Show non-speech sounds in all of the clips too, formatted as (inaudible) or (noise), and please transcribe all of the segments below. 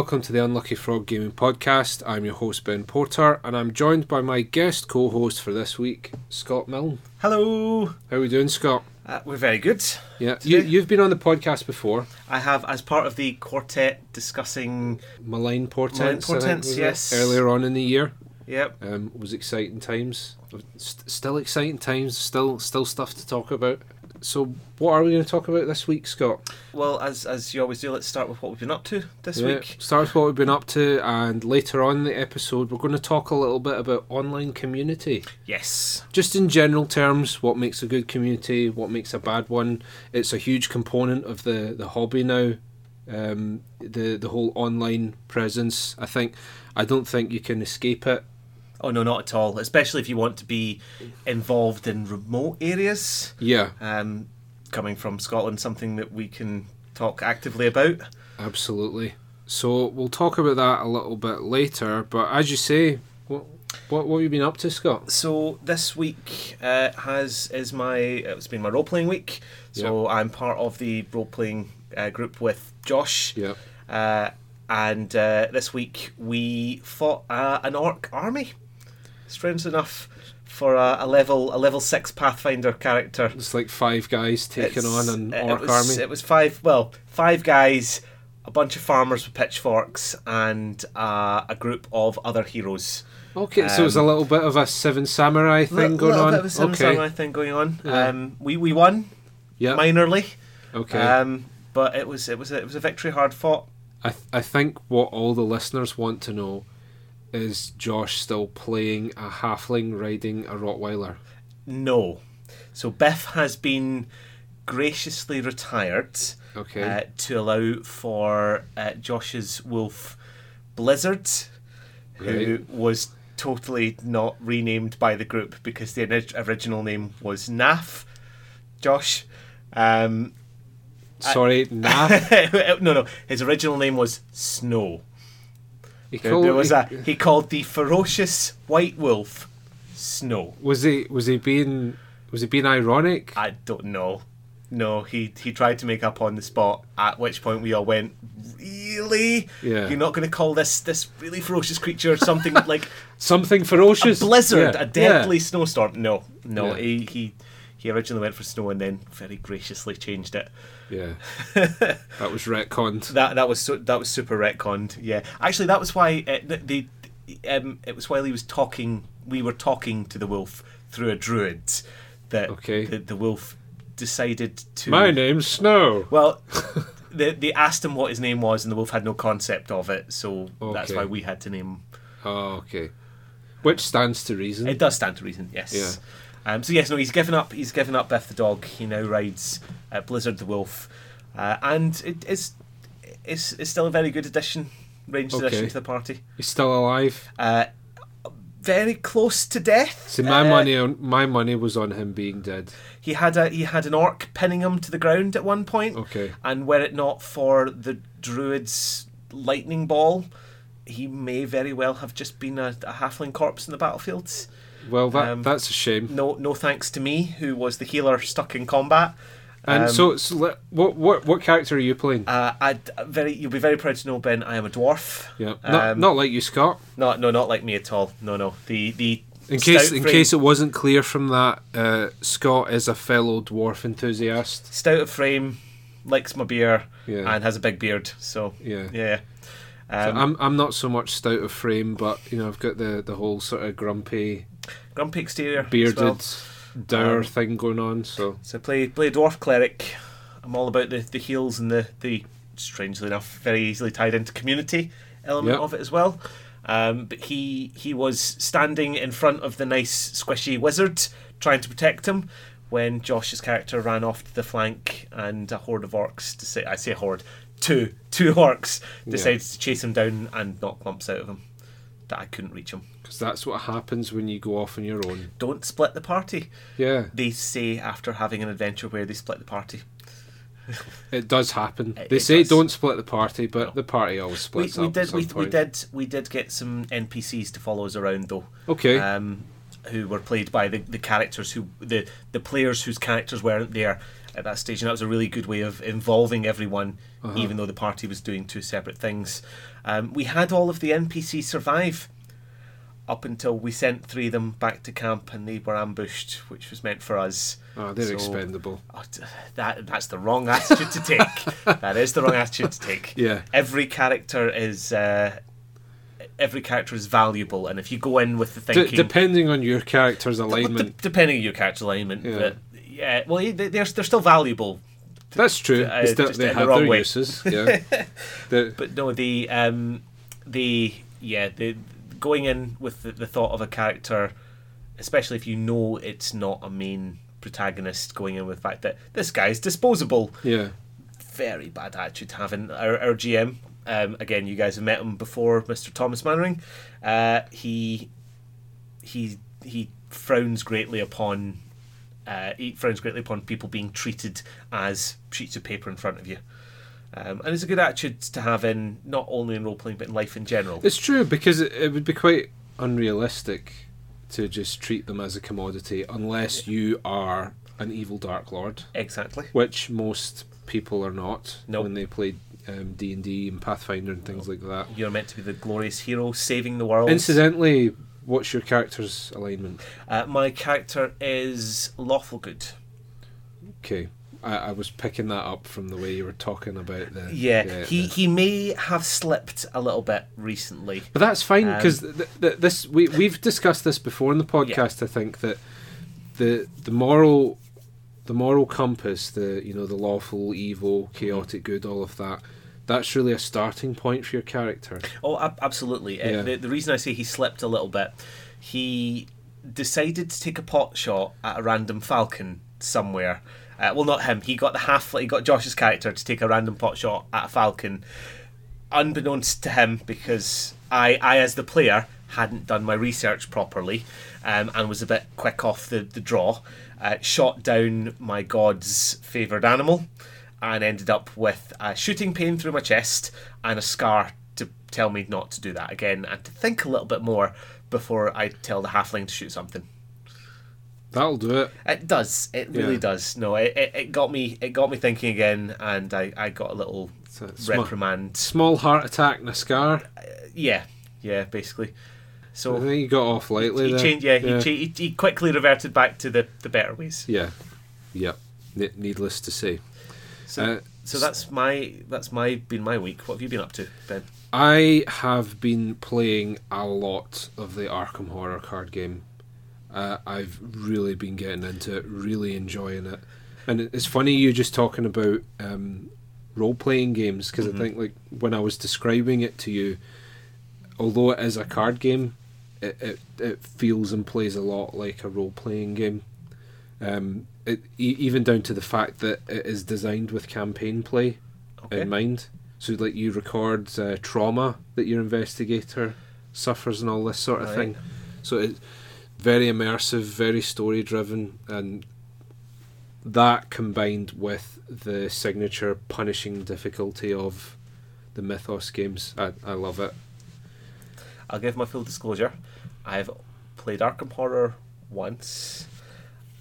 welcome to the Unlucky Frog Gaming Podcast. I'm your host, Ben Porter, and I'm joined by my guest co host for this week, Scott Milne. Hello. How are we doing, Scott? Uh, we're very good. Yeah, you, you've been on the podcast before. I have, as part of the quartet discussing. Malign Portents. Malign I think, Portents, it? yes. Earlier on in the year. Yep. Um, was exciting times. St- still exciting times. Still, still stuff to talk about. So, what are we going to talk about this week, Scott? Well, as as you always do, let's start with what we've been up to this Yeah, week. Start with what we've been up to, and later on in the episode, we're going to talk a little bit about online community. Yes. Just in general terms, what makes a good community, what makes a bad one. It's a huge component of the, the hobby now. Um, the the whole online presence. I think I don't think you can escape it. Oh no, not at all. Especially if you want to be involved in remote areas. Yeah, Um, coming from Scotland, something that we can talk actively about. absolutely. So we'll talk about that a little bit later. But as you say, what what, what have you been up to, Scott? So this week uh, has is my it's been my role playing week. So I'm part of the role playing uh, group with Josh. Yeah. Uh, and uh, this week we fought uh, an orc army. Strange enough, for a, a level a level six Pathfinder character. It's like five guys taking It's- on an it orc was, army. It was five. Well, five guys, a bunch of farmers with pitchforks, and uh, a group of other heroes. Okay, so it's a um, little bit of a Seven Samurai thing Li- going little on. bit of a Seven okay. Samurai thing going on. Yeah. Um, we we won Yeah. minorly. okay. Um, but it was it was a, it was a victory hard fought. I th- I think what all the listeners want to know is Josh still playing a halfling riding a Rottweiler. No. So Biff has been graciously retired Okay. uh, to allow for uh, Josh's wolf Blizzard, who Right. was totally not renamed by the group because the original name was Naf. Josh. Um, Sorry, (laughs) nah. no, no. His original name was Snow. He called, there was he- a he called the ferocious white wolf Snow. was he was he being was he being ironic? I don't know. No, he he tried to make up on the spot. At which point we all went, "Really? Yeah. You're not going to call this this really ferocious creature something (laughs) like Something a ferocious. blizzard, Yeah, a deadly snowstorm?" No, no. Yeah. He he he originally went for snow and then very graciously changed it. Yeah. (laughs) that was retconned. That that was su- that was super retconned. Yeah, actually, that was why uh, the, the um, it was while he was talking. We were talking to the wolf through a druid that Okay. the, the wolf decided to. My name's Snow. Well, (laughs) they, they asked him what his name was, and the wolf had no concept of it, so that's why we had to name. Oh, okay. Which stands to reason. It does stand to reason, yes. Yeah. Um, so yes, no, he's given up. He's given up Beth the dog. He now rides uh, Blizzard the wolf, uh, and it is it's, it's still a very good addition, ranged Okay. addition to the party. He's still alive. Uh, very close to death. See, my Uh, money on my money was on him being dead. He had a he had an orc pinning him to the ground at one point. Okay. And were it not for the druid's lightning ball, he may very well have just been a, a halfling corpse in the battlefields. Well, that Um, that's a shame. No, no thanks to me, who was the healer stuck in combat. And Um, so, so what what what character are you playing? uh, I'd very, you'll be very proud to know, Ben. I am a dwarf. yeah, not um, not like you, Scott. No, no, not like me at all. No, no. The the In case in frame- case it wasn't clear from that, uh, Scott is a fellow dwarf enthusiast. stout of frame, likes my beer, Yeah. and has a big beard. So Yeah. yeah. So Um, I'm I'm not so much stout of frame, but you know I've got the the whole sort of grumpy, grumpy exterior, bearded, well. dour Um, thing going on. So So play play a dwarf cleric. I'm all about the, the heals and the, the strangely enough very easily tied into community element Yep. of it as well. Um, but he he was standing in front of the nice squishy wizard trying to protect him when Josh's character ran off to the flank and a horde of orcs to say I say horde two two (laughs) orcs Yeah. to chase him down and knock lumps out of him. That I couldn't reach him. because that's what happens when you go off on your own. Don't split the party. Yeah, They say after having an adventure where they split the party. (laughs) it does happen. It- they it say does. don't split the party, but No. the party always We, splits we up. at did we, we did we did get some NPCs to follow us around though, Okay. um, who were played by the, the characters who the the players whose characters weren't there at that stage, and that was a really good way of involving everyone, Uh-huh. even though the party was doing two separate things. Um, we had all of the NPCs survive up until we sent three of them back to camp, and they were ambushed, which was meant for us. Oh, they're So- expendable. Oh, that that's the wrong attitude to take. (laughs) that is the wrong attitude to take. Yeah. Every character is uh, every character is valuable, and if you go in with the D- thinking, depending on your character's alignment, de- depending on your character alignment, Yeah. but yeah, well, they're they're still valuable. That's true. uh, It's just they the have wrong their way. uses. (laughs) Yeah. The- But no, the um, the yeah, the going in with the, the thought of a character, especially if you know it's not a main protagonist, going in with the fact that this guy's disposable. yeah. very bad attitude to have in our, our GM. Um, again, you guys have met him before, Mr. Thomas Mannering. Uh, he he he frowns greatly upon uh, he frowns greatly upon people being treated as sheets of paper in front of you. Um, and it's a good attitude to have in not only in role playing but in life in general. It's true because it, it would be quite unrealistic to just treat them as a commodity unless you are an evil dark lord, Exactly. which most people are not Nope. when they play um, D and D and Pathfinder and things like that. You're meant to be the glorious hero saving the world. Incidentally, what's your character's alignment? Uh, my character is lawful good. Okay, I, I was picking that up from the way you were talking about the Yeah, he, the- he may have slipped a little bit recently. But that's fine Um, because th- th- this we we've discussed this before in the podcast. I think that the the moral the moral compass, the you know the lawful, evil, chaotic good, all of that. That's really a starting point for your character. Oh, ab- absolutely. Uh, the, the reason I say he slipped a little bit, he decided to take a pot shot at a random falcon somewhere. Uh, well, not him. He got the half. He got Josh's character to take a random pot shot at a falcon, unbeknownst to him, because I, I as the player, hadn't done my research properly, um, and was a bit quick off the the draw. Uh, shot down my god's favoured animal, and ended up with a shooting pain through my chest and a scar to tell me not to do that again and to think a little bit more before I tell the halfling to shoot something. That'll do it. It does. It really Yeah. does. No, it, it, it got me. It got me thinking again, and I, I got a little a sma- reprimand. small heart attack and a scar. Uh, yeah, yeah, basically. I So think you got off lightly he there. changed. Yeah, he, yeah. cha- he he quickly reverted back to the, the better ways. yeah, yep. Ne- needless to say. So Uh, so that's my that's my been my week. What have you been up to, Ben? I have been playing a lot of the Arkham Horror card game. Uh, I've really been getting into it, really enjoying it. And it's funny you just talking about um, role playing games because Mhm. I think like when I was describing it to you, although it is a card game, it, it, it feels and plays a lot like a role playing game. Um, it, e- even down to the fact that it is designed with campaign play Okay. in mind. So like you record uh, trauma that your investigator suffers and all this sort of Right. thing. So it's very immersive, very story driven, and that combined with the signature punishing difficulty of the Mythos games, I, I love it. I'll give my full disclosure. I've played Arkham Horror once.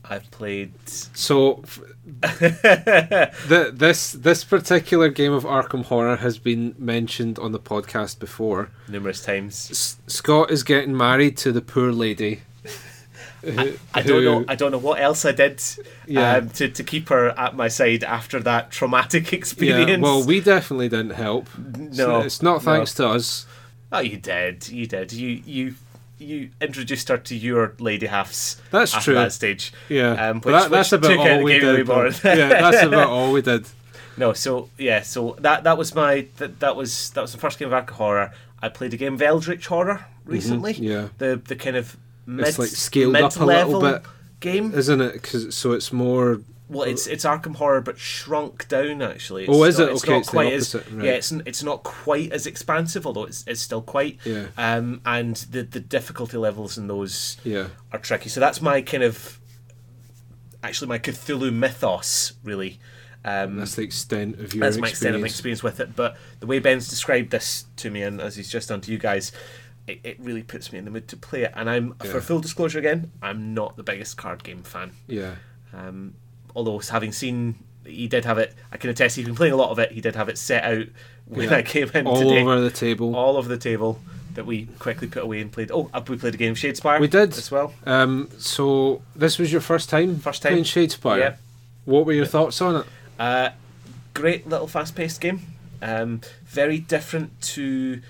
I've played. So f- (laughs) the, this this particular game of Arkham Horror has been mentioned on the podcast before. numerous times. S- Scott is getting married to the poor lady. (laughs) who- I don't know. I don't know what else I did Yeah. um, to to keep her at my side after that traumatic (laughs) experience. Yeah, well, we definitely didn't help. It's- No, it's not no. thanks to us. oh, you did. You did. You you you introduced her to your lady halves. That's true. that stage. Yeah, Um, which- that, that's which about all we game a wee did. yeah, that's about all we did. (laughs) No, so yeah, so that that was my that, that was that was the first game of Arkham Horror. I played a game of Eldritch Horror recently. Mm-hmm. Yeah, The the kind of mid, It's, like, scaled up a little bit. game. isn't it? Cause, so it's more. Well, it's it's Arkham Horror, but shrunk down. Actually, it's Oh, is not, it? It's Okay, not it's quite as right. yeah. It's it's not quite as expansive, although it's it's still quite. Yeah, Um, and the the difficulty levels in those yeah, are tricky. So that's my kind of actually my Cthulhu mythos, really. Um, that's the extent of your that's my extent of my experience. experience with it. But the way Ben's described this to me, and as he's just done to you guys, it, it really puts me in the mood to play it. And I'm, Yeah. for full disclosure again, I'm not the biggest card game fan. Yeah, Um, although having seen he did have it. I can attest. He's been playing a lot of it. He did have it set out when Yeah. I came in all today, over the table. all over the table that we quickly put away and played. Oh, we played a game of Shadespire. We did. as well. Um, so this was your first time, First time. playing Shadespire. Yep. What were your thoughts on it? Uh, great little fast-paced game. Um, very different to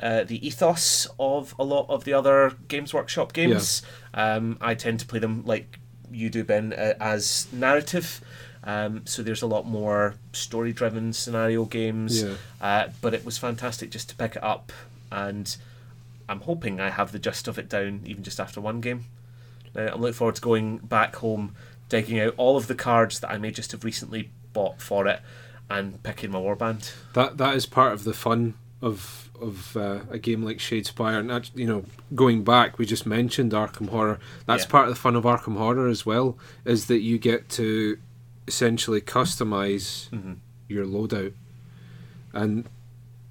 uh, the ethos of a lot of the other Games Workshop games. Um, I tend to play them like you do, Ben, uh, as narrative. Um, so there's a lot more story-driven scenario games. Yeah. Uh, but it was fantastic just to pick it up, and I'm hoping I have the gist of it down even just after one game. Now, I'm looking forward to going back home, digging out all of the cards that I may just have recently bought for it, and picking my warband. That that is part of the fun of of uh, a game like Shadespire, and that, you know, going back, we just mentioned Arkham Horror. That's Yeah. part of the fun of Arkham Horror as well, is that you get to essentially customize Mhm. your loadout, and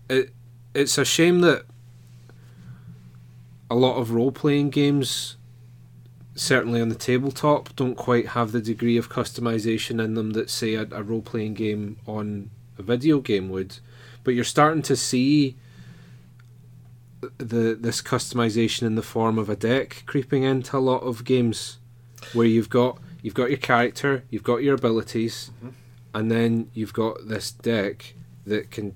it it's a shame that a lot of role playing games. Certainly on the tabletop, don't quite have the degree of customization in them that say a, a role playing game on a video game would, but you're starting to see the this customization in the form of a deck creeping into a lot of games, where you've got you've got your character, you've got your abilities, Mhm. and then you've got this deck that can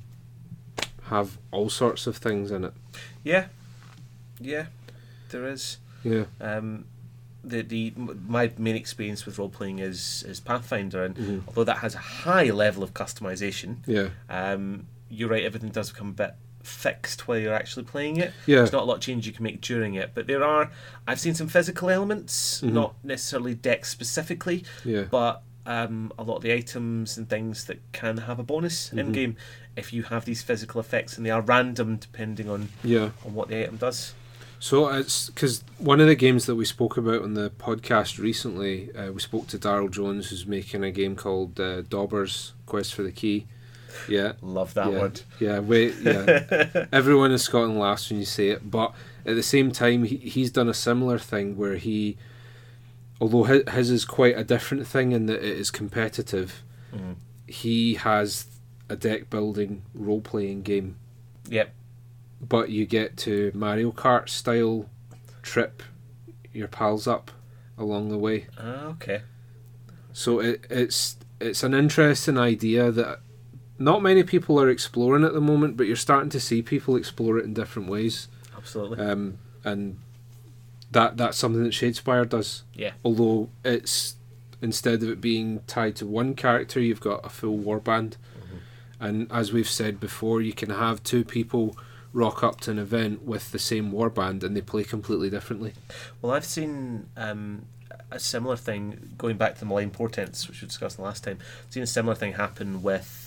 have all sorts of things in it. Yeah, yeah, there is. Yeah, Um, the the my main experience with role playing is is Pathfinder, and Mhm. although that has a high level of customization, yeah, um, you're right. Everything does become a bit fixed while you're actually playing it. yeah. There's not a lot of change you can make during it, but there are. I've seen some physical elements, Mhm. not necessarily deck specifically, Yeah, but um, a lot of the items and things that can have a bonus in Mhm. game if you have these physical effects, and they are random depending on yeah. on what the item does. So it's because one of the games that we spoke about on the podcast recently, uh, we spoke to Daryl Jones, who's making a game called uh, Dauber's Quest for the Key. Yeah, Love that yeah, word. Yeah, wait, yeah. (laughs) Everyone in Scotland laughs when you say it, but at the same time, he, he's done a similar thing where he, although his, his is quite a different thing in that it is competitive, Mhm. he has a deck building role playing game Yep. but you get to Mario Kart style trip your pals up along the way. Ah, okay. So it, it's it's an interesting idea that not many people are exploring at the moment, but you're starting to see people explore it in different ways. Absolutely. Um, and that that's something that Shadespire does. Yeah. Although it's instead of it being tied to one character, you've got a full warband. And as we've said before, you can have two people rock up to an event with the same warband and they play completely differently. Well, I've seen um, a similar thing going back to the malign portents, which we discussed the last time. I've seen a similar thing happen with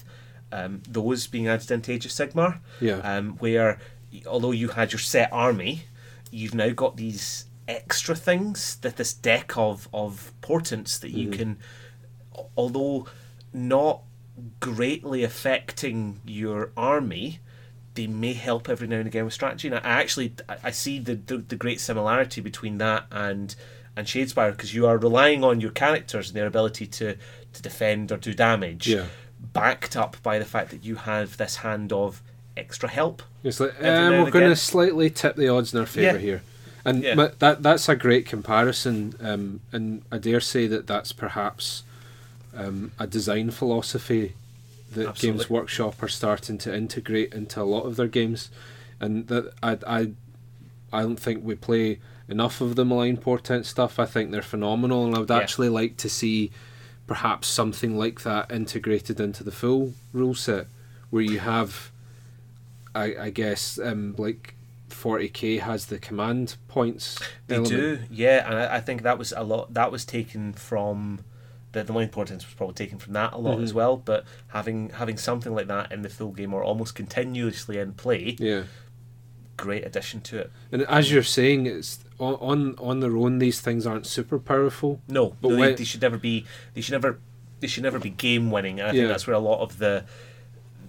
um, those being added into Age of Sigmar, Yeah. um, where although you had your set army, you've now got these extra things that this deck of of portents that you Mhm. can, although not greatly affecting your army, they may help every now and again with strategy. And I actually I I see the, the, the great similarity between that and and Shadespire because you are relying on your characters and their ability to to defend or do damage, yeah. Backed up by the fact that you have this hand of extra help. It's like and we're going to slightly tip the odds in our favour Yeah. here, and Yeah. but that that's a great comparison. Um, and I dare say that that's perhaps um, a design philosophy that Absolutely. Games Workshop are starting to integrate into a lot of their games, and that I I I don't think we play enough of the malign portent stuff. I think they're phenomenal, and I would Yeah. actually like to see perhaps something like that integrated into the full rule set, where you have, I, I guess, um, like 40k has the command points. They element. do, yeah, and I, I think that was a lot. That was taken from the the main portents was probably taken from that a lot Mhm. as well. But having having something like that in the full game or almost continuously in play, Yeah, great addition to it. and as you're saying, it's on on, on their own. These things aren't super powerful. No, But no, they, they should never be. They should never. They should never be game winning. And I Yeah. think that's where a lot of the,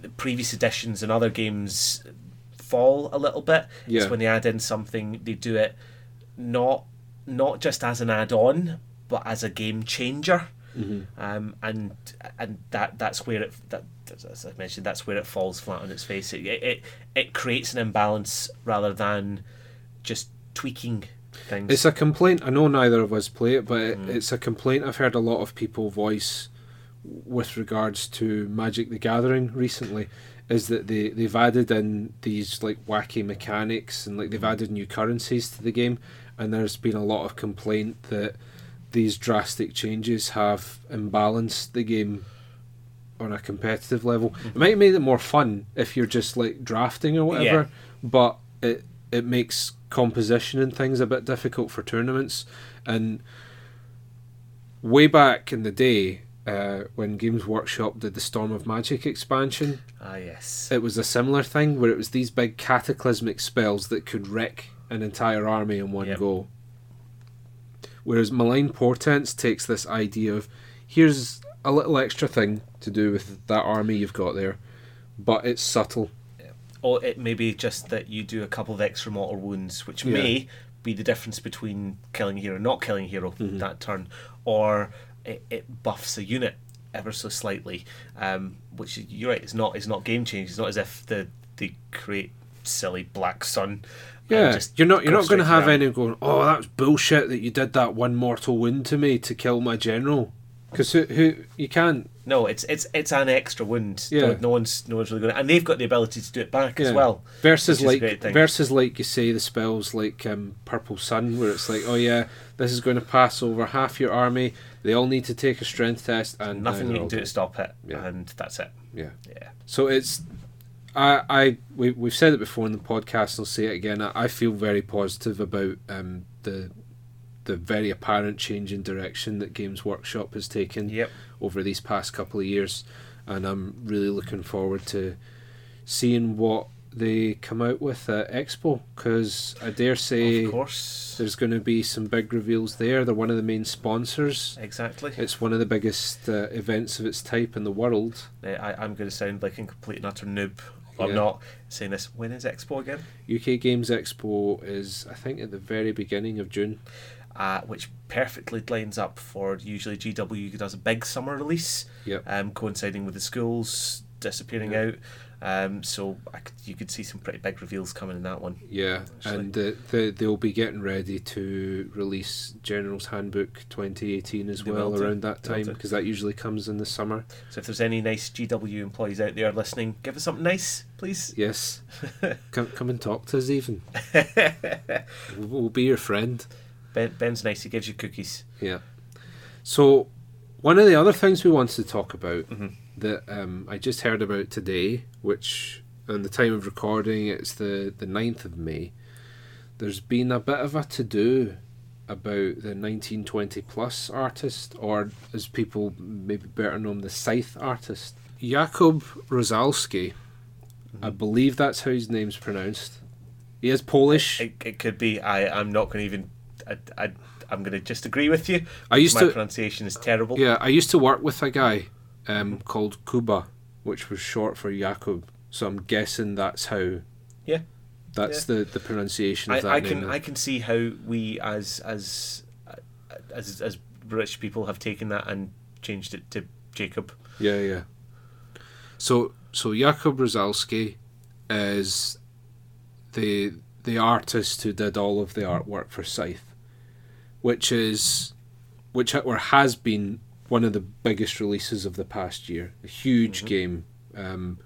the previous editions and other games fall a little bit. Yeah. Is when they add in something, they do it not not just as an add on, but as a game changer. um, and and that that's where it that as I mentioned that's where it falls flat on its face. It it, it creates an imbalance rather than just tweaking things. It's a complaint. I know neither of us play it, but it, Mm. it's a complaint I've heard a lot of people voice with regards to Magic the Gathering recently. Is that they they've added in these like wacky mechanics and like they've added new currencies to the game, and there's been a lot of complaint that these drastic changes have imbalanced the game on a competitive level. It might have made it more fun if you're just like drafting or whatever, but it it makes composition and things a bit difficult for tournaments. And way back in the day, uh, when Games Workshop did the Storm of Magic expansion, ah yes. it was a similar thing where it was these big cataclysmic spells that could wreck an entire army in one Yep. go. Whereas Malign Portents takes this idea of here's a little extra thing to do with that army you've got there, but it's subtle. Or it may be just that you do a couple of extra mortal wounds, which Yeah. may be the difference between killing a hero and not killing a hero Mm-hmm. that turn. Or it, it buffs a unit ever so slightly. Um, which you're right, it's not it's not game change. It's not as if the they create silly black sun. Yeah, just you're not you're not going to have any going. Oh, that was bullshit that you did that one mortal wound to me to kill my general. Because who, who you can't. No, it's it's it's an extra wound. Yeah. No, no one's no one's really going to, and they've got the ability to do it back as well. Versus which is a like versus like you say the spells like um, Purple Sun where it's like oh yeah this is going to pass over half your army. They all need to take a strength test and Nothing you can do to stop it, Yeah. and that's it. Yeah. Yeah. So it's I I we we've said it before in the podcast. I'll say it again. I, I feel very positive about um, the the very apparent change in direction that Games Workshop has taken Yep. over these past couple of years, and I'm really looking forward to seeing what they come out with at Expo. Because I dare say of course. there's going to be some big reveals there. They're one of the main sponsors. Exactly. It's one of the biggest uh, events of its type in the world. I, I'm going to sound like a complete and utter noob. I'm Yeah. not saying this. When is Expo again? UK Games Expo is, I think, at the very beginning of June. Uh, which perfectly lines up for usually GW does a big summer release, Yep. um, coinciding with the schools disappearing Yeah. out. Um, so I could, you could see some pretty big reveals coming in that one. Yeah, Actually. and uh, they they'll be getting ready to release General's Handbook 2018 as They well will do. around that time because that usually comes in the summer. So if there's any nice GW employees out there listening, give us something nice, please. Yes, (laughs) come come and talk to us. Even (laughs) we'll, we'll be your friend. Ben, Ben's nice. He gives you cookies. Yeah. So, one of the other things we wanted to talk about Mhm. that um, I just heard about today, which on the time of recording, it's the, the 9th of May, there's been a bit of a to do about the 1920 plus artist, or as people maybe better know him, the Scythe artist. Jakub Rosalski, I believe that's how his name's pronounced. He is Polish. It, it could be. I. I'm not going to even. I, I, I'm going to just agree with you. I used My to- pronunciation is terrible. Yeah, I used to work with a guy um, called Kuba, which was short for Jakub. So I'm guessing that's how. Yeah. That's the, the pronunciation I, of that I name. can. I can see how we as as as as British people have taken that and changed it to Jacob. Yeah, yeah. So so Jakub Rosalski is the the artist who did all of the artwork for Scythe, which is which or has been one of the biggest releases of the past year. A huge Mhm. game. Um,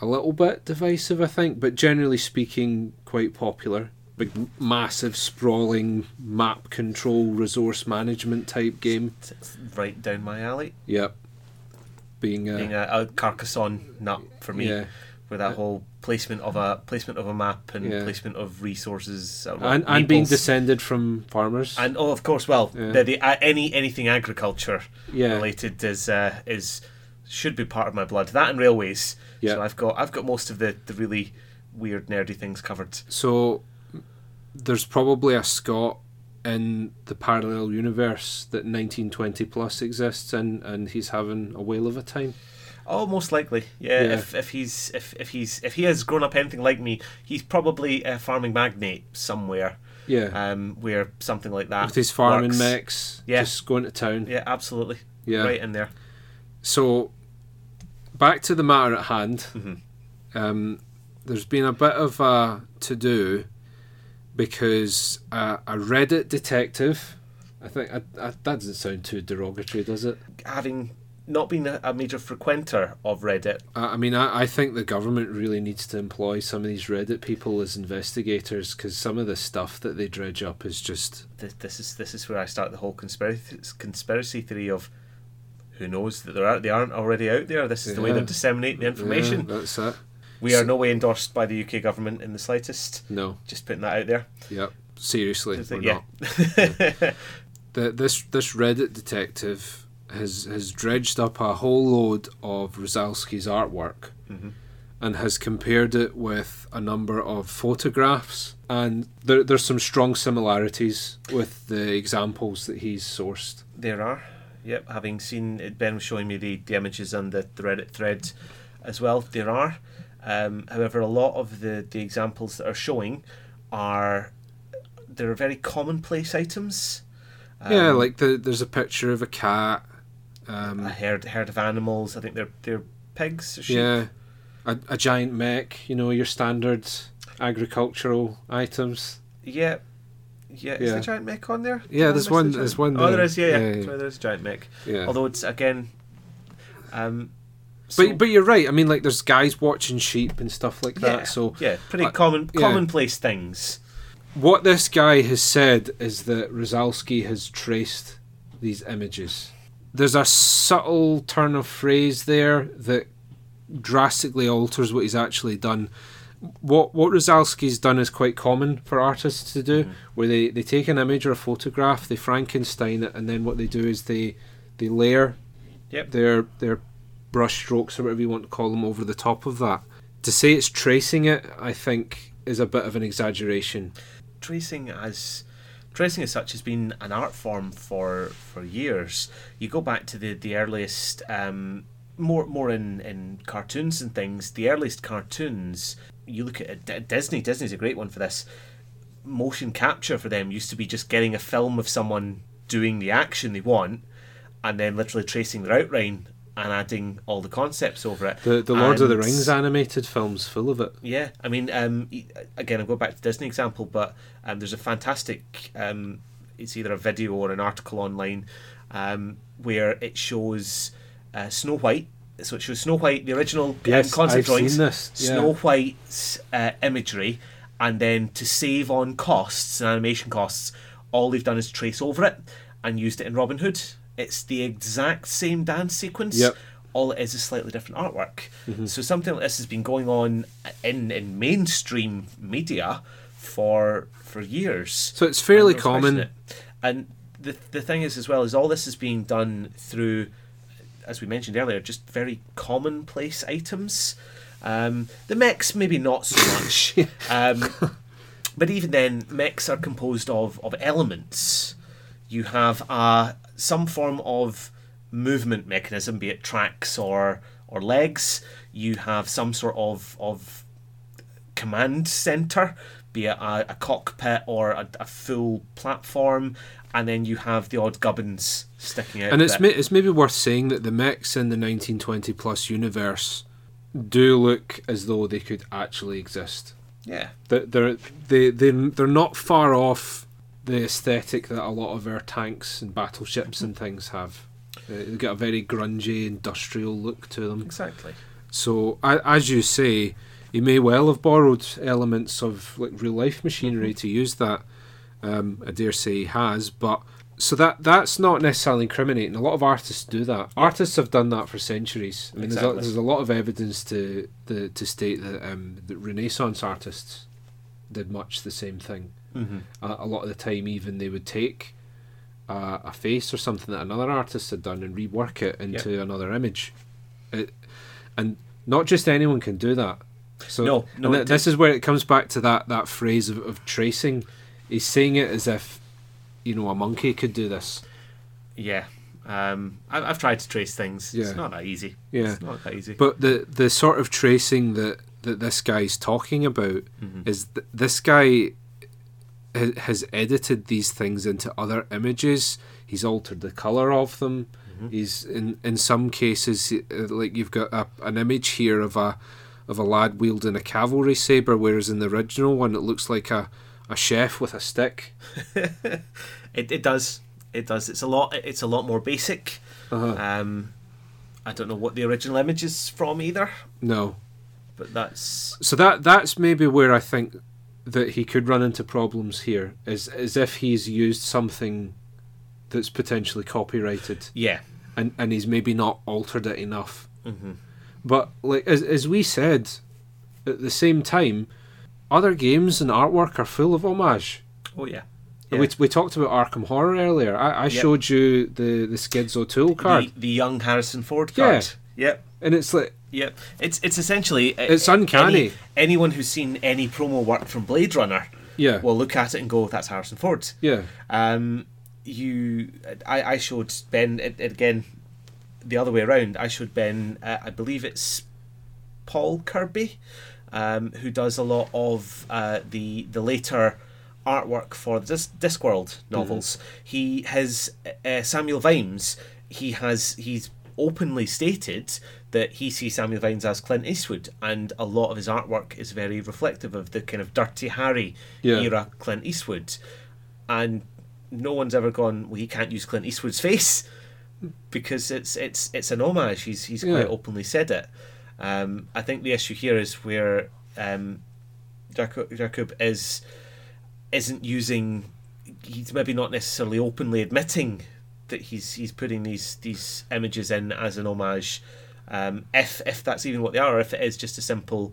a little bit divisive, I think, but generally speaking, quite popular. Big, massive, sprawling map control, resource management type game. It's, right down my alley. Yep. Being, uh, Being a, a Carcassonne nut for me, yeah, with that whole placement of a placement of a map and Yeah. placement of resources and and being descended from farmers. and oh, of course, well, Yeah. the, the, any anything agriculture yeah, related is uh, is should be part of my blood. That and railways. Yeah. So I've got I've got most of the, the really weird nerdy things covered. so there's probably a Scot in the parallel universe that 1920 plus exists in, and he's having a whale of a time. Oh, most likely, yeah. Yeah. If if he's if, if he's if he has grown up anything like me, he's probably a farming magnate somewhere. Yeah. um, where something like that With his farming works. mechs, Yeah. just going to town. Yeah, absolutely. Yeah. Right in there. So, back to the matter at hand. Mhm. Um, there's been a bit of a to do because uh, a Reddit detective. I think I, I, that doesn't sound too derogatory, does it? Having not been a, a major frequenter of Reddit, I mean, I, I think the government really needs to employ some of these Reddit people as investigators because some of the stuff that they dredge up is just this, this is this is where I start the whole conspiracy conspiracy theory of who knows that there are they aren't already out there. This is the way Yeah. they disseminate the information. Yeah, that's it. We are no way endorsed by the UK government in the slightest. No, Just putting that out there. yep. Seriously, we're yeah. not. (laughs) The, this this Reddit detective has has dredged up a whole load of Rosalski's artwork Mhm. and has compared it with a number of photographs, and there, there's some strong similarities with the examples that he's sourced. There are. Yep, having seen it, Ben was showing me the, the images on the, Reddit thread as well. There are. Um, however, a lot of the, the examples that are showing are they're very commonplace items. yeah, Um, like the, there's a picture of a cat. Um, a herd herd of animals. I think they're they're pigs or sheep. yeah, a, a giant mech. You know your standard agricultural items. Yeah. Yeah, is Yeah. the giant mech on there? Yeah, there's one- the there's one. one Oh, there there. is. Yeah, yeah. Yeah, yeah. Sorry, there's a giant mech. Yeah. Although it's again. Um, so- but but you're right. I mean, like there's guys watching sheep and stuff like that. yeah, So yeah, pretty uh, common yeah. commonplace things. what this guy has said is that Rosalski has traced these images. There's a subtle turn of phrase there that drastically alters what he's actually done. What what Rosalski's done is quite common for artists to do, mm-hmm. where they, they take an image or a photograph, they Frankenstein it, and then what they do is they they layer Yep. their their brush strokes or whatever you want to call them over the top of that. To say it's tracing it, I think, is a bit of an exaggeration. tracing as tracing as such has been an art form for for years. You go back to the the earliest um, more more in in cartoons and things. The earliest cartoons you look at it, D- Disney. Disney's a great one for this. Motion capture for them used to be just getting a film of someone doing the action they want, and then literally tracing their outline and adding all the concepts over it. The the Lord of the Rings animated film's full of it. yeah, I mean, um, again, I'll go back to the Disney example, but um, there's a fantastic. Um, it's either a video or an article online um, where it shows uh, Snow White. So it shows Snow White, the original um, concept I've drawings, seen this. Yeah. Snow White's uh, imagery, and then to save on costs and animation costs, all they've done is trace over it and used it in Robin Hood. It's the exact same dance sequence. Yep. All it is is slightly different artwork. Mm-hmm. So something like this has been going on in in mainstream media for for years. So it's fairly And common. it. And the the thing is as well is all this is being done through, as we mentioned earlier, just very commonplace items. Um, the mechs maybe not so much, (laughs) um, but even then, mechs are composed of of elements. You have uh, some form of movement mechanism, be it tracks or or legs. You have some sort of of command center, be it a, a cockpit or a, a full platform, and then you have the odd gubbins sticking out. And it's it's maybe worth saying that the mechs in the 1920 plus universe do look as though they could actually exist. yeah, They're they're they they they're not far off the aesthetic that a lot of our tanks and battleships and things have. Uh, They've got a very grungy industrial look to them. exactly. So, as you say, he may well have borrowed elements of like real life machinery to use that. Um, I dare say he has, but so that that's not necessarily incriminating. A lot of artists do that. Artists have done that for centuries. I mean, there's, a, there's a lot of evidence to the to state that um, that Renaissance artists did much the same thing. Mm-hmm. Uh, a lot of the time, even they would take uh, a face or something that another artist had done and rework it into another image. It, and not just anyone can do that. So No, no, th- this is where it comes back to that that phrase of, of tracing. He's saying it as if you know a monkey could do this. Yeah. Um, I, I've tried to trace things. Yeah. It's not that easy. Yeah. It's not that easy. But the the sort of tracing that that this guy's talking about Mhm. is th- this guy has edited these things into other images. He's altered the color of them. He's in in some cases uh, like you've got a, an image here of a of a lad wielding a cavalry saber, whereas in the original one it looks like a a chef with a stick. (laughs) It, it does. It does. It's a lot. It's a lot more basic. Uh-huh. Um, I don't know what the original image is from either, No, but that's so that that's maybe where I think that he could run into problems here is as if he's used something that's potentially copyrighted yeah. and and he's maybe not altered it enough. hmm But like as as we said, at the same time, other games and artwork are full of homage. Oh yeah. We, we talked about Arkham Horror earlier. I, I Yep. showed you the the Skids O'Toole card, The, the young Harrison Ford card. Yeah. Yep. and it's like Yep. It's it's essentially uh, It's uncanny. any- anyone who's seen any promo work from Blade Runner yeah, will look at it and go, "That's Harrison Ford." yeah, Um, you, I, I showed Ben it, it again, the other way around. I showed Ben. Uh, I believe it's Paul Kidby, um, who does a lot of uh, the the later artwork for the Dis- Discworld novels. He has uh, Samuel Vimes. He has he's openly stated that he sees Samuel Vimes as Clint Eastwood, and a lot of his artwork is very reflective of the kind of Dirty Harry Yeah. era Clint Eastwood. And no one's ever gone, well, he can't use Clint Eastwood's face because it's it's it's an homage. He's he's Yeah. quite openly said it. Um, I think the issue here is where um, Jacob, Jacob is isn't using. He's maybe not necessarily openly admitting that he's he's putting these these images in as an homage. Um, if if that's even what they are, or if it is just a simple,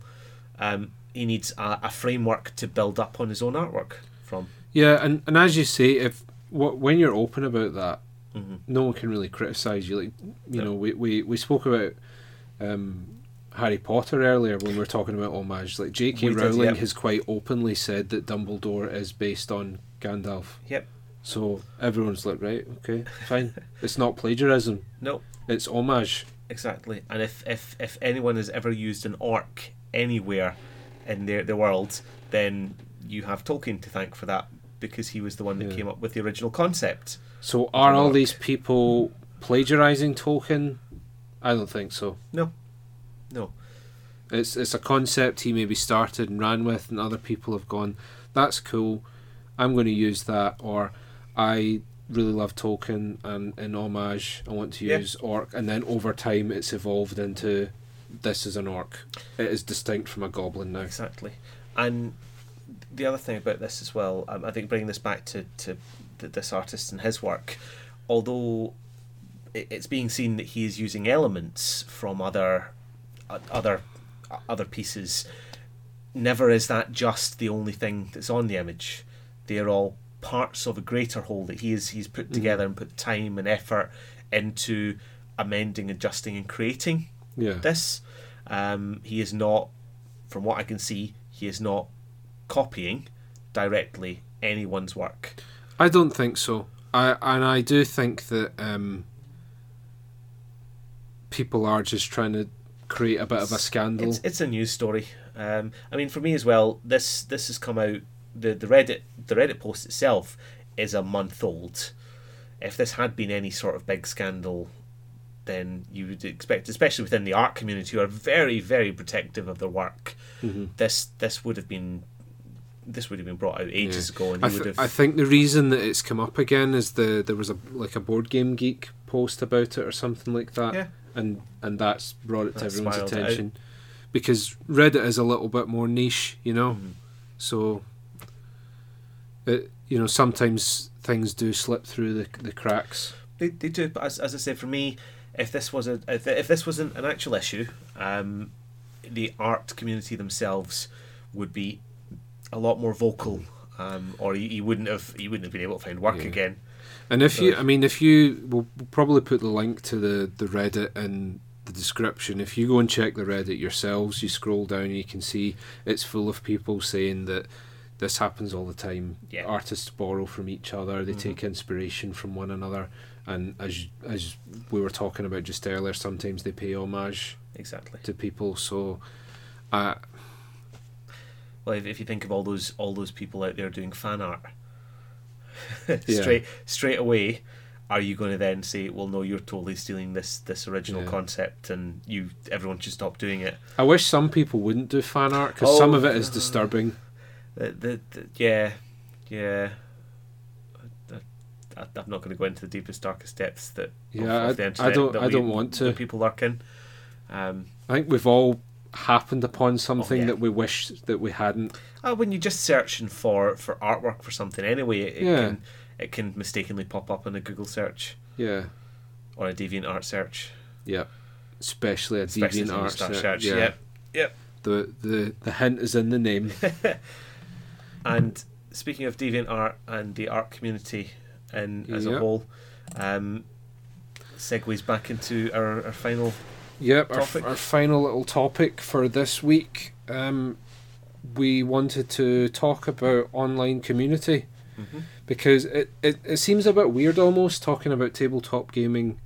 um, he needs a, a framework to build up on his own artwork from. yeah. And and as you say, if what when you're open about that, Mhm. no one can really criticize you. Like you No. know, we, we we spoke about um, Harry Potter earlier when we were talking about homage. Like J.K. We did, Rowling yep. has quite openly said that Dumbledore is based on Gandalf. Yep. So everyone's like, right, okay, fine. (laughs) it's not plagiarism. No, It's homage. exactly. And if if if anyone has ever used an orc anywhere in the the world, then you have Tolkien to thank for that because he was the one that Yeah. came up with the original concept. So are all these people plagiarizing Tolkien? I don't think so. No, no. It's it's a concept he maybe started and ran with, and other people have gone, "That's cool. I'm going to use that." Or I really love Tolkien, and in homage, I want to Yeah. use orc. And then over time, it's evolved into this is an orc. It is distinct from a goblin now. Exactly. And the other thing about this as well, um, I think bringing this back to, to th- this artist and his work, although it- it's being seen that he is using elements from other o- other o- other pieces, never is that just the only thing that's on the image. They are all parts of a greater whole that he is he's put together and put time and effort into amending, adjusting, and creating Yeah. this. Um, he is not, from what I can see, he is not copying directly anyone's work. I don't think so. I and I do think that um, people are just trying to create a bit of a scandal. It's, it's a news story. Um, I mean, for me as well, this this has come out. The, the Reddit the Reddit post itself is a month old. If this had been any sort of big scandal, then you would expect, especially within the art community, who are very very protective of their work, Mhm. this this would have been this would have been brought out ages ago, and I, th- would have I think the reason that it's come up again is the there was a like a board game geek post about it or something like that, Yeah. and and that's brought it to That everyone's spiraled it out. attention because Reddit is a little bit more niche, you know. Mhm. So, it you know sometimes things do slip through the the cracks. They, they do, but as, as I said, for me, if this was a if, if this wasn't an actual issue, um, the art community themselves would be a lot more vocal, um, or you, you wouldn't have you wouldn't have been able to find work Yeah. again. And if you, I mean, if you, we'll we'll probably put the link to the the Reddit in the description. If you go and check the Reddit yourselves, you scroll down, you can see it's full of people saying that this happens all the time. Yeah. Artists borrow from each other. They Mhm. take inspiration from one another. And as as we were talking about just earlier, sometimes they pay homage Exactly. to people. So, uh, well, if, if you think of all those all those people out there doing fan art, (laughs) Yeah. straight straight away, are you going to then say, well, no, you're totally stealing this this original Yeah. concept, and you everyone should stop doing it? I wish some people wouldn't do fan art because some Oh, of it is disturbing. The, the, the, yeah, yeah. I, I, I'm not going to go into the deepest, darkest depths that Yeah, I, the I don't. I we- don't want to. people lurk in. Um, I think we've all happened upon something yeah. that we wish that we hadn't. uh, when you're just searching for, for artwork for something anyway, it, it Yeah. can it can mistakenly pop up in a Google search Yeah, or a DeviantArt search, yeah. Especially a DeviantArt search. search. Yeah. Yep, yep. The the the hint is in the name. (laughs) And speaking of DeviantArt and the art community in as a whole, um, segues back into our, our final Yep, our, our final little topic for this week. Um, we wanted to talk about online community Mhm. because it, it, it seems a bit weird almost talking about tabletop gaming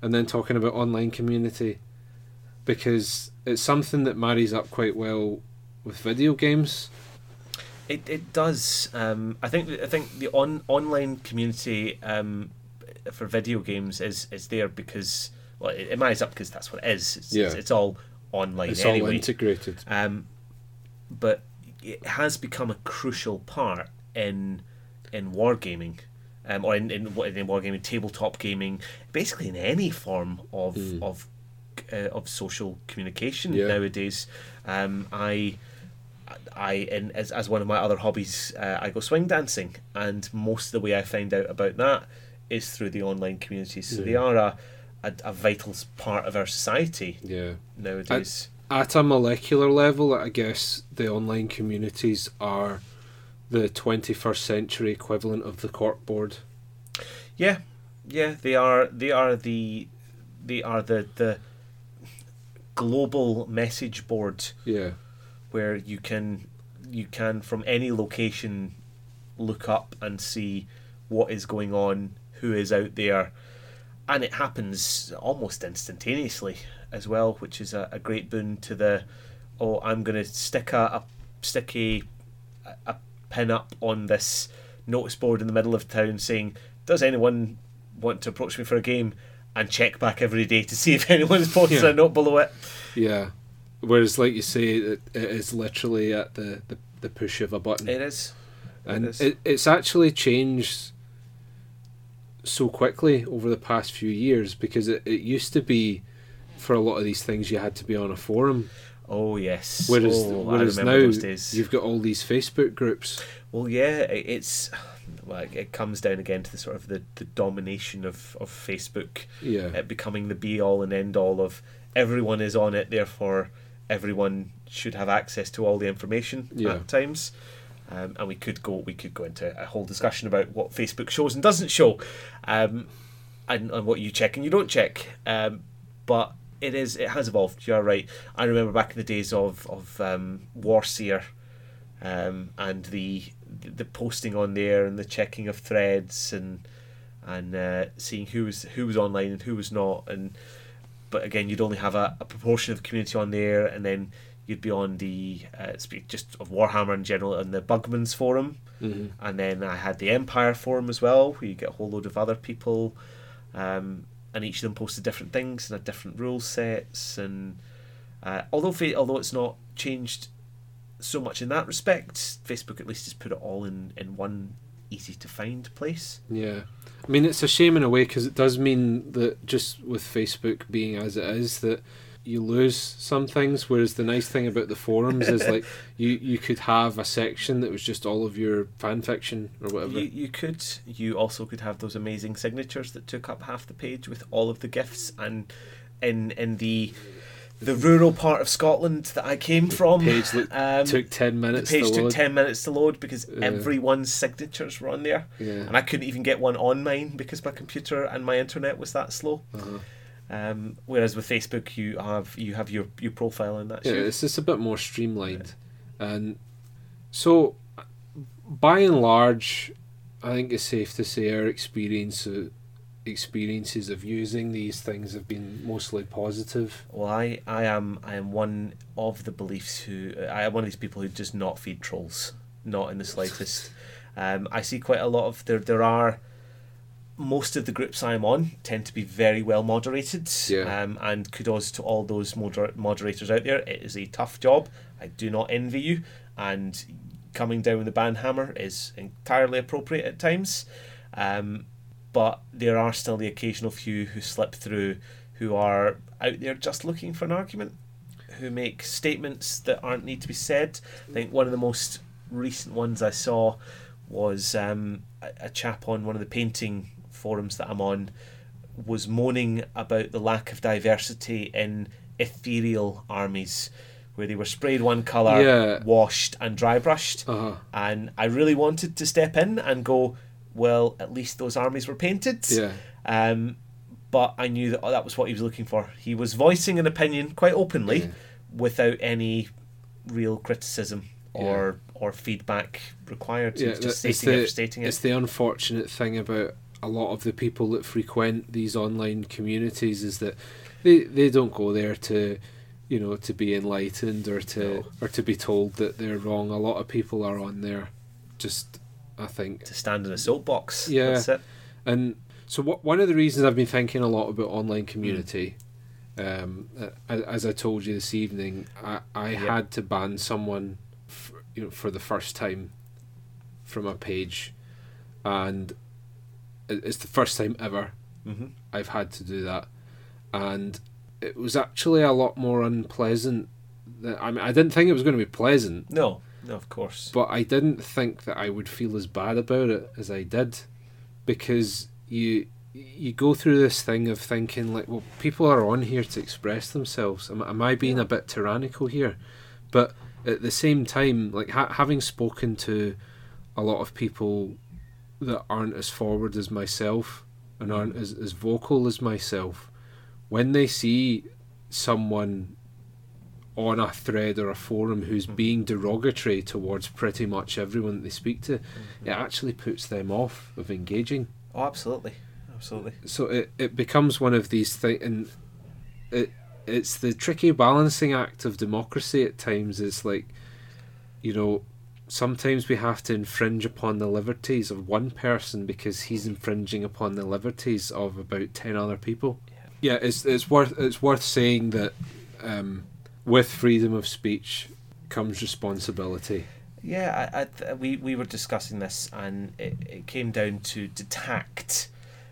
and then talking about online community because it's something that marries up quite well with video games. It it does. Um, I think I think the on online community um, for video games is is there because well it, it marries up because that's what it is. It's, it's, Yeah. it's all online It's all integrated. um, but it has become a crucial part in in wargaming. Um, or in, in, in wargaming, tabletop gaming, basically in any form of Mm. of uh, of social communication Yeah. nowadays. Um, I I in as, as one of my other hobbies, uh, I go swing dancing, and most of the way I find out about that is through the online communities. So they are a, a, a vital part of our society Yeah. nowadays. At a molecular level, I guess the online communities are the 21st century equivalent of the corkboard. Yeah, yeah, they are. They are the, they are the the global message board Yeah. Where you can you can from any location look up and see what is going on, who is out there, and it happens almost instantaneously as well, which is a, a great boon to the. Oh, I'm going to stick a, a stick a, a pin up on this notice board in the middle of town saying, "Does anyone want to approach me for a game?" And check back every day to see if (laughs) anyone's posted Yeah. a note below it. Yeah. Whereas, like you say, it, it is literally at the, the, the push of a button. It is. and is. it, it's actually changed so quickly over the past few years because it, it used to be for a lot of these things you had to be on a forum Oh yes. whereas oh, whereas I now remember those days. you've got all these facebook groups Well, yeah, it- it's well, it comes down again to the sort of the, the domination of, of Facebook, yeah it becoming the be all and end all of everyone is on it, therefore everyone should have access to all the information Yeah. at times. Um, and we could go we could go into a whole discussion about what Facebook shows and doesn't show, um, and, and what you check and you don't check. Um, but it is it has evolved. You're right. I remember back in the days of of um, Warseer, um, and the the posting on there and the checking of threads and and uh, seeing who was who was online and who was not and but again you'd only have a, a proportion of the community on there and then you'd be on the uh, speak just of Warhammer in general and the Bugman's forum hmm and then I had the Empire forum as well, where you get a whole load of other people, um, and each of them posted different things and had different rule sets. And uh, although although it's not changed so much in that respect, Facebook at least has put it all in in one easy to find place. yeah i mean it's a shame in a way because it does mean that just with facebook being as it is that you lose some things whereas the nice thing about the forums is like (laughs) you you could have a section that was just all of your fan fiction or whatever. You, you could you also could have those amazing signatures that took up half the page with all of the gifts and in in the the rural part of Scotland that I came from. page um, took 10 minutes the page to took load 10 minutes to load because Yeah. everyone's signatures were on there yeah and i couldn't even get one on mine because my computer and my internet was that slow uh-huh. um, whereas with facebook you have you have your, your profile and that. yeah, it's just a bit more streamlined. And so, by and large, I think it's safe to say our experience uh, experiences of using these things have been mostly positive. Well, I, I am I am one of the beliefs who I am one of these people who does not feed trolls, not in the slightest. (laughs) Um, I see quite a lot of there. There are most of the groups I'm on tend to be very well moderated. Yeah. Um, and kudos to all those moder- moderators out there. It is a tough job. I do not envy you, and coming down with the band hammer is entirely appropriate at times. Um, but there are still the occasional few who slip through who are out there just looking for an argument, who make statements that aren't need to be said. I think one of the most recent ones I saw was um, a, chap on one of the painting forums that I'm on was moaning about the lack of diversity in ethereal armies where they were sprayed one colour, Yeah. washed and dry brushed. Uh-huh. And I really wanted to step in and go, well, at least those armies were painted. Yeah. Um, but I knew that oh, that was what he was looking for. He was voicing an opinion quite openly Yeah. without any real criticism or or feedback required. He was just stating it the- for stating It's the unfortunate thing about a lot of the people that frequent these online communities is that they they don't go there to you know to be enlightened or to No. or to be told that they're wrong. A lot of people are on there just I think To stand in a soapbox. Yeah. That's it. and so what, one of the reasons I've been thinking a lot about online community, um, uh, as I told you this evening, I, I had to ban someone, f you know, for the first time, from a page, and it's the first time ever hmm I've had to do that, and it was actually a lot more unpleasant. Than, I mean, I didn't think it was going to be pleasant, No, no, of course. but I didn't think that I would feel as bad about it as I did, because you you go through this thing of thinking like, well, people are on here to express themselves. Am, am I being Yeah. a bit tyrannical here? But at the same time, like ha- having spoken to a lot of people that aren't as forward as myself and aren't mm. as, as vocal as myself, when they see someone on a thread or a forum who's Mhm. being derogatory towards pretty much everyone that they speak to, it actually puts them off of engaging. Oh, absolutely, absolutely. So it, it becomes one of these things, and it it's the tricky balancing act of democracy at times. It's like, you know, sometimes we have to infringe upon the liberties of one person because he's infringing upon the liberties of about ten other people. Yeah. Yeah, it's it's worth it's worth saying that um, with freedom of speech comes responsibility. Yeah, I, I, th- we we were discussing this, and it, it came down to to tact.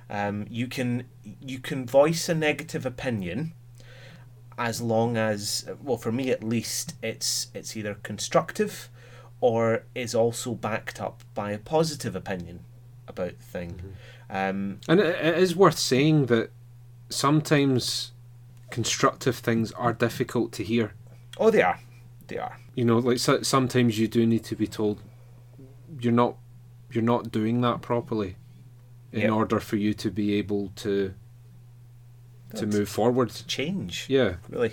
Um, you can you can voice a negative opinion, as long as well, for me at least, it's it's either constructive, or is also backed up by a positive opinion about the thing. Um, And it, it is worth saying that sometimes constructive things are difficult to hear. oh, they are, they are. You know, like so, sometimes you do need to be told you're not you're not doing that properly in Yep. order for you to be able to to move forward. To change, Yeah, really.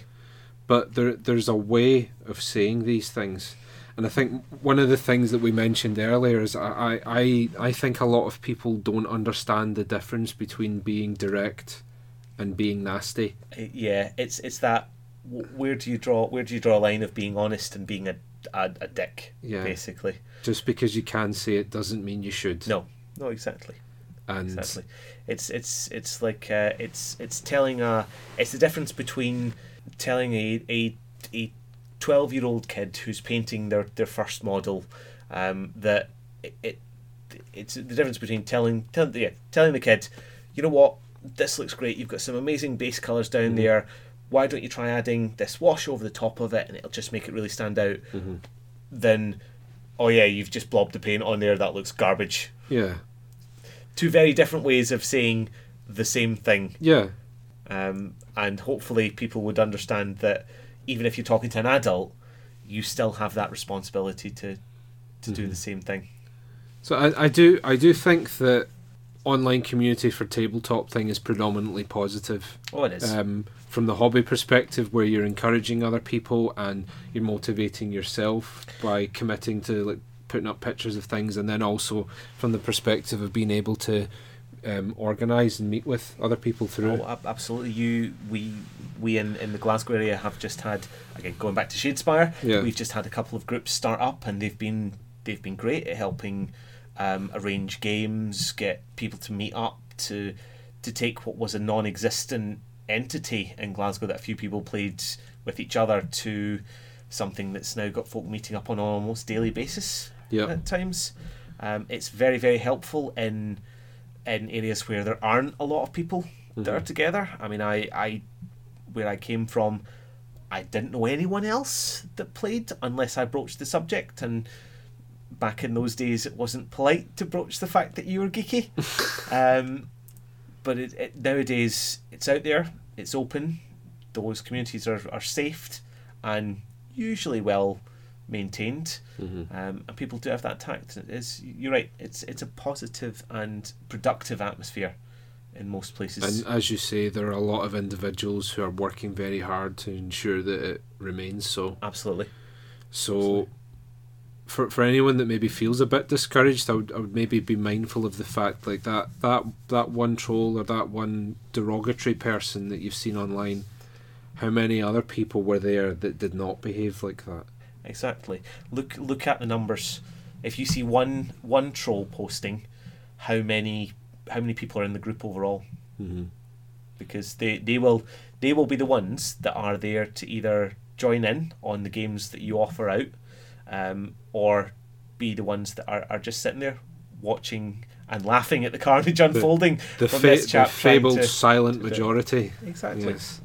but there there's a way of saying these things. And I think one of the things that we mentioned earlier is I, I, I think a lot of people don't understand the difference between being direct and being nasty. Yeah, it's it's that. Where do you draw? Where do you draw a line of being honest and being a a, a dick? Yeah. basically. Just because you can say it doesn't mean you should. No, no, exactly, And exactly. It's it's it's like uh, it's it's telling a. It's the difference between telling a a a twelve year old kid who's painting their their first model, um, that it, it it's the difference between telling tell, yeah, telling the kid, you know what, this looks great. You've got some amazing base colors down Mhm. there. Why don't you try adding this wash over the top of it, and it'll just make it really stand out. Mhm. Then, oh yeah, you've just blobbed the paint on there. That looks garbage. yeah, Two very different ways of saying the same thing, yeah, um, and hopefully people would understand that even if you're talking to an adult, you still have that responsibility to to do Mhm. the same thing. So I, I do I do think that online community for tabletop thing is predominantly positive. Oh, it is. Um, from the hobby perspective, where you're encouraging other people and you're motivating yourself by committing to like putting up pictures of things, and then also from the perspective of being able to um, organise and meet with other people through. Oh, absolutely. You, we, we in, in the Glasgow area have just had again going back to Shadespire. Yeah. We've just had a couple of groups start up, and they've been they've been great at helping um, arrange games, get people to meet up, to to take what was a non-existent entity in Glasgow that a few people played with each other to something that's now got folk meeting up on an almost daily basis Yeah. at times. Um, it's very very helpful in in areas where there aren't a lot of people that are together. I mean, I, I where I came from, I didn't know anyone else that played unless I broached the subject. And back in those days, it wasn't polite to broach the fact that you were geeky. (laughs) um, but it, it, nowadays, it's out there, it's open. Those communities are, are safe and usually well maintained, Mm-hmm. um, and people do have that tact. It is you're right. It's it's a positive and productive atmosphere in most places. And as you say, there are a lot of individuals who are working very hard to ensure that it remains so. Absolutely. So, Absolutely. For for anyone that maybe feels a bit discouraged, I would, I would maybe be mindful of the fact like that that that one troll or that one derogatory person that you've seen online. How many other people were there that did not behave like that? Exactly. Look look at the numbers. If you see one one troll posting, how many how many people are in the group overall? Mm-hmm. Because they, they will they will be the ones that are there to either join in on the games that you offer out, um, or be the ones that are, are just sitting there watching and laughing at the carnage unfolding The, from fa- the fabled to- silent to majority. Exactly. Yes.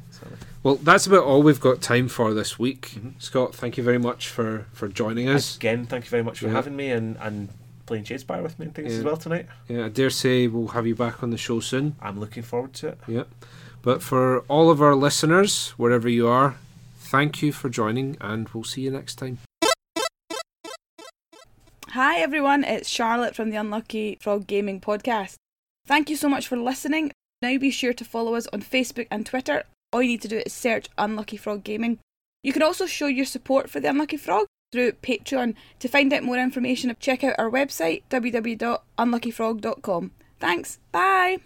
Well, that's about all we've got time for this week. Mhm. Scott, thank you very much for, for joining us. Again, thank you very much for Yeah. having me and, and playing Shadespire with me and things Yeah. as well tonight. Yeah, I dare say we'll have you back on the show soon. I'm looking forward to it. Yeah. But for all of our listeners, wherever you are, thank you for joining and we'll see you next time. Hi everyone, it's Charlotte from the Unlucky Frog Gaming Podcast. Thank you so much for listening. Now be sure to follow us on Facebook and Twitter. All you need to do is search Unlucky Frog Gaming. You can also show your support for the Unlucky Frog through Patreon. To find out more information, check out our website www.unluckyfrog.com. Thanks, bye!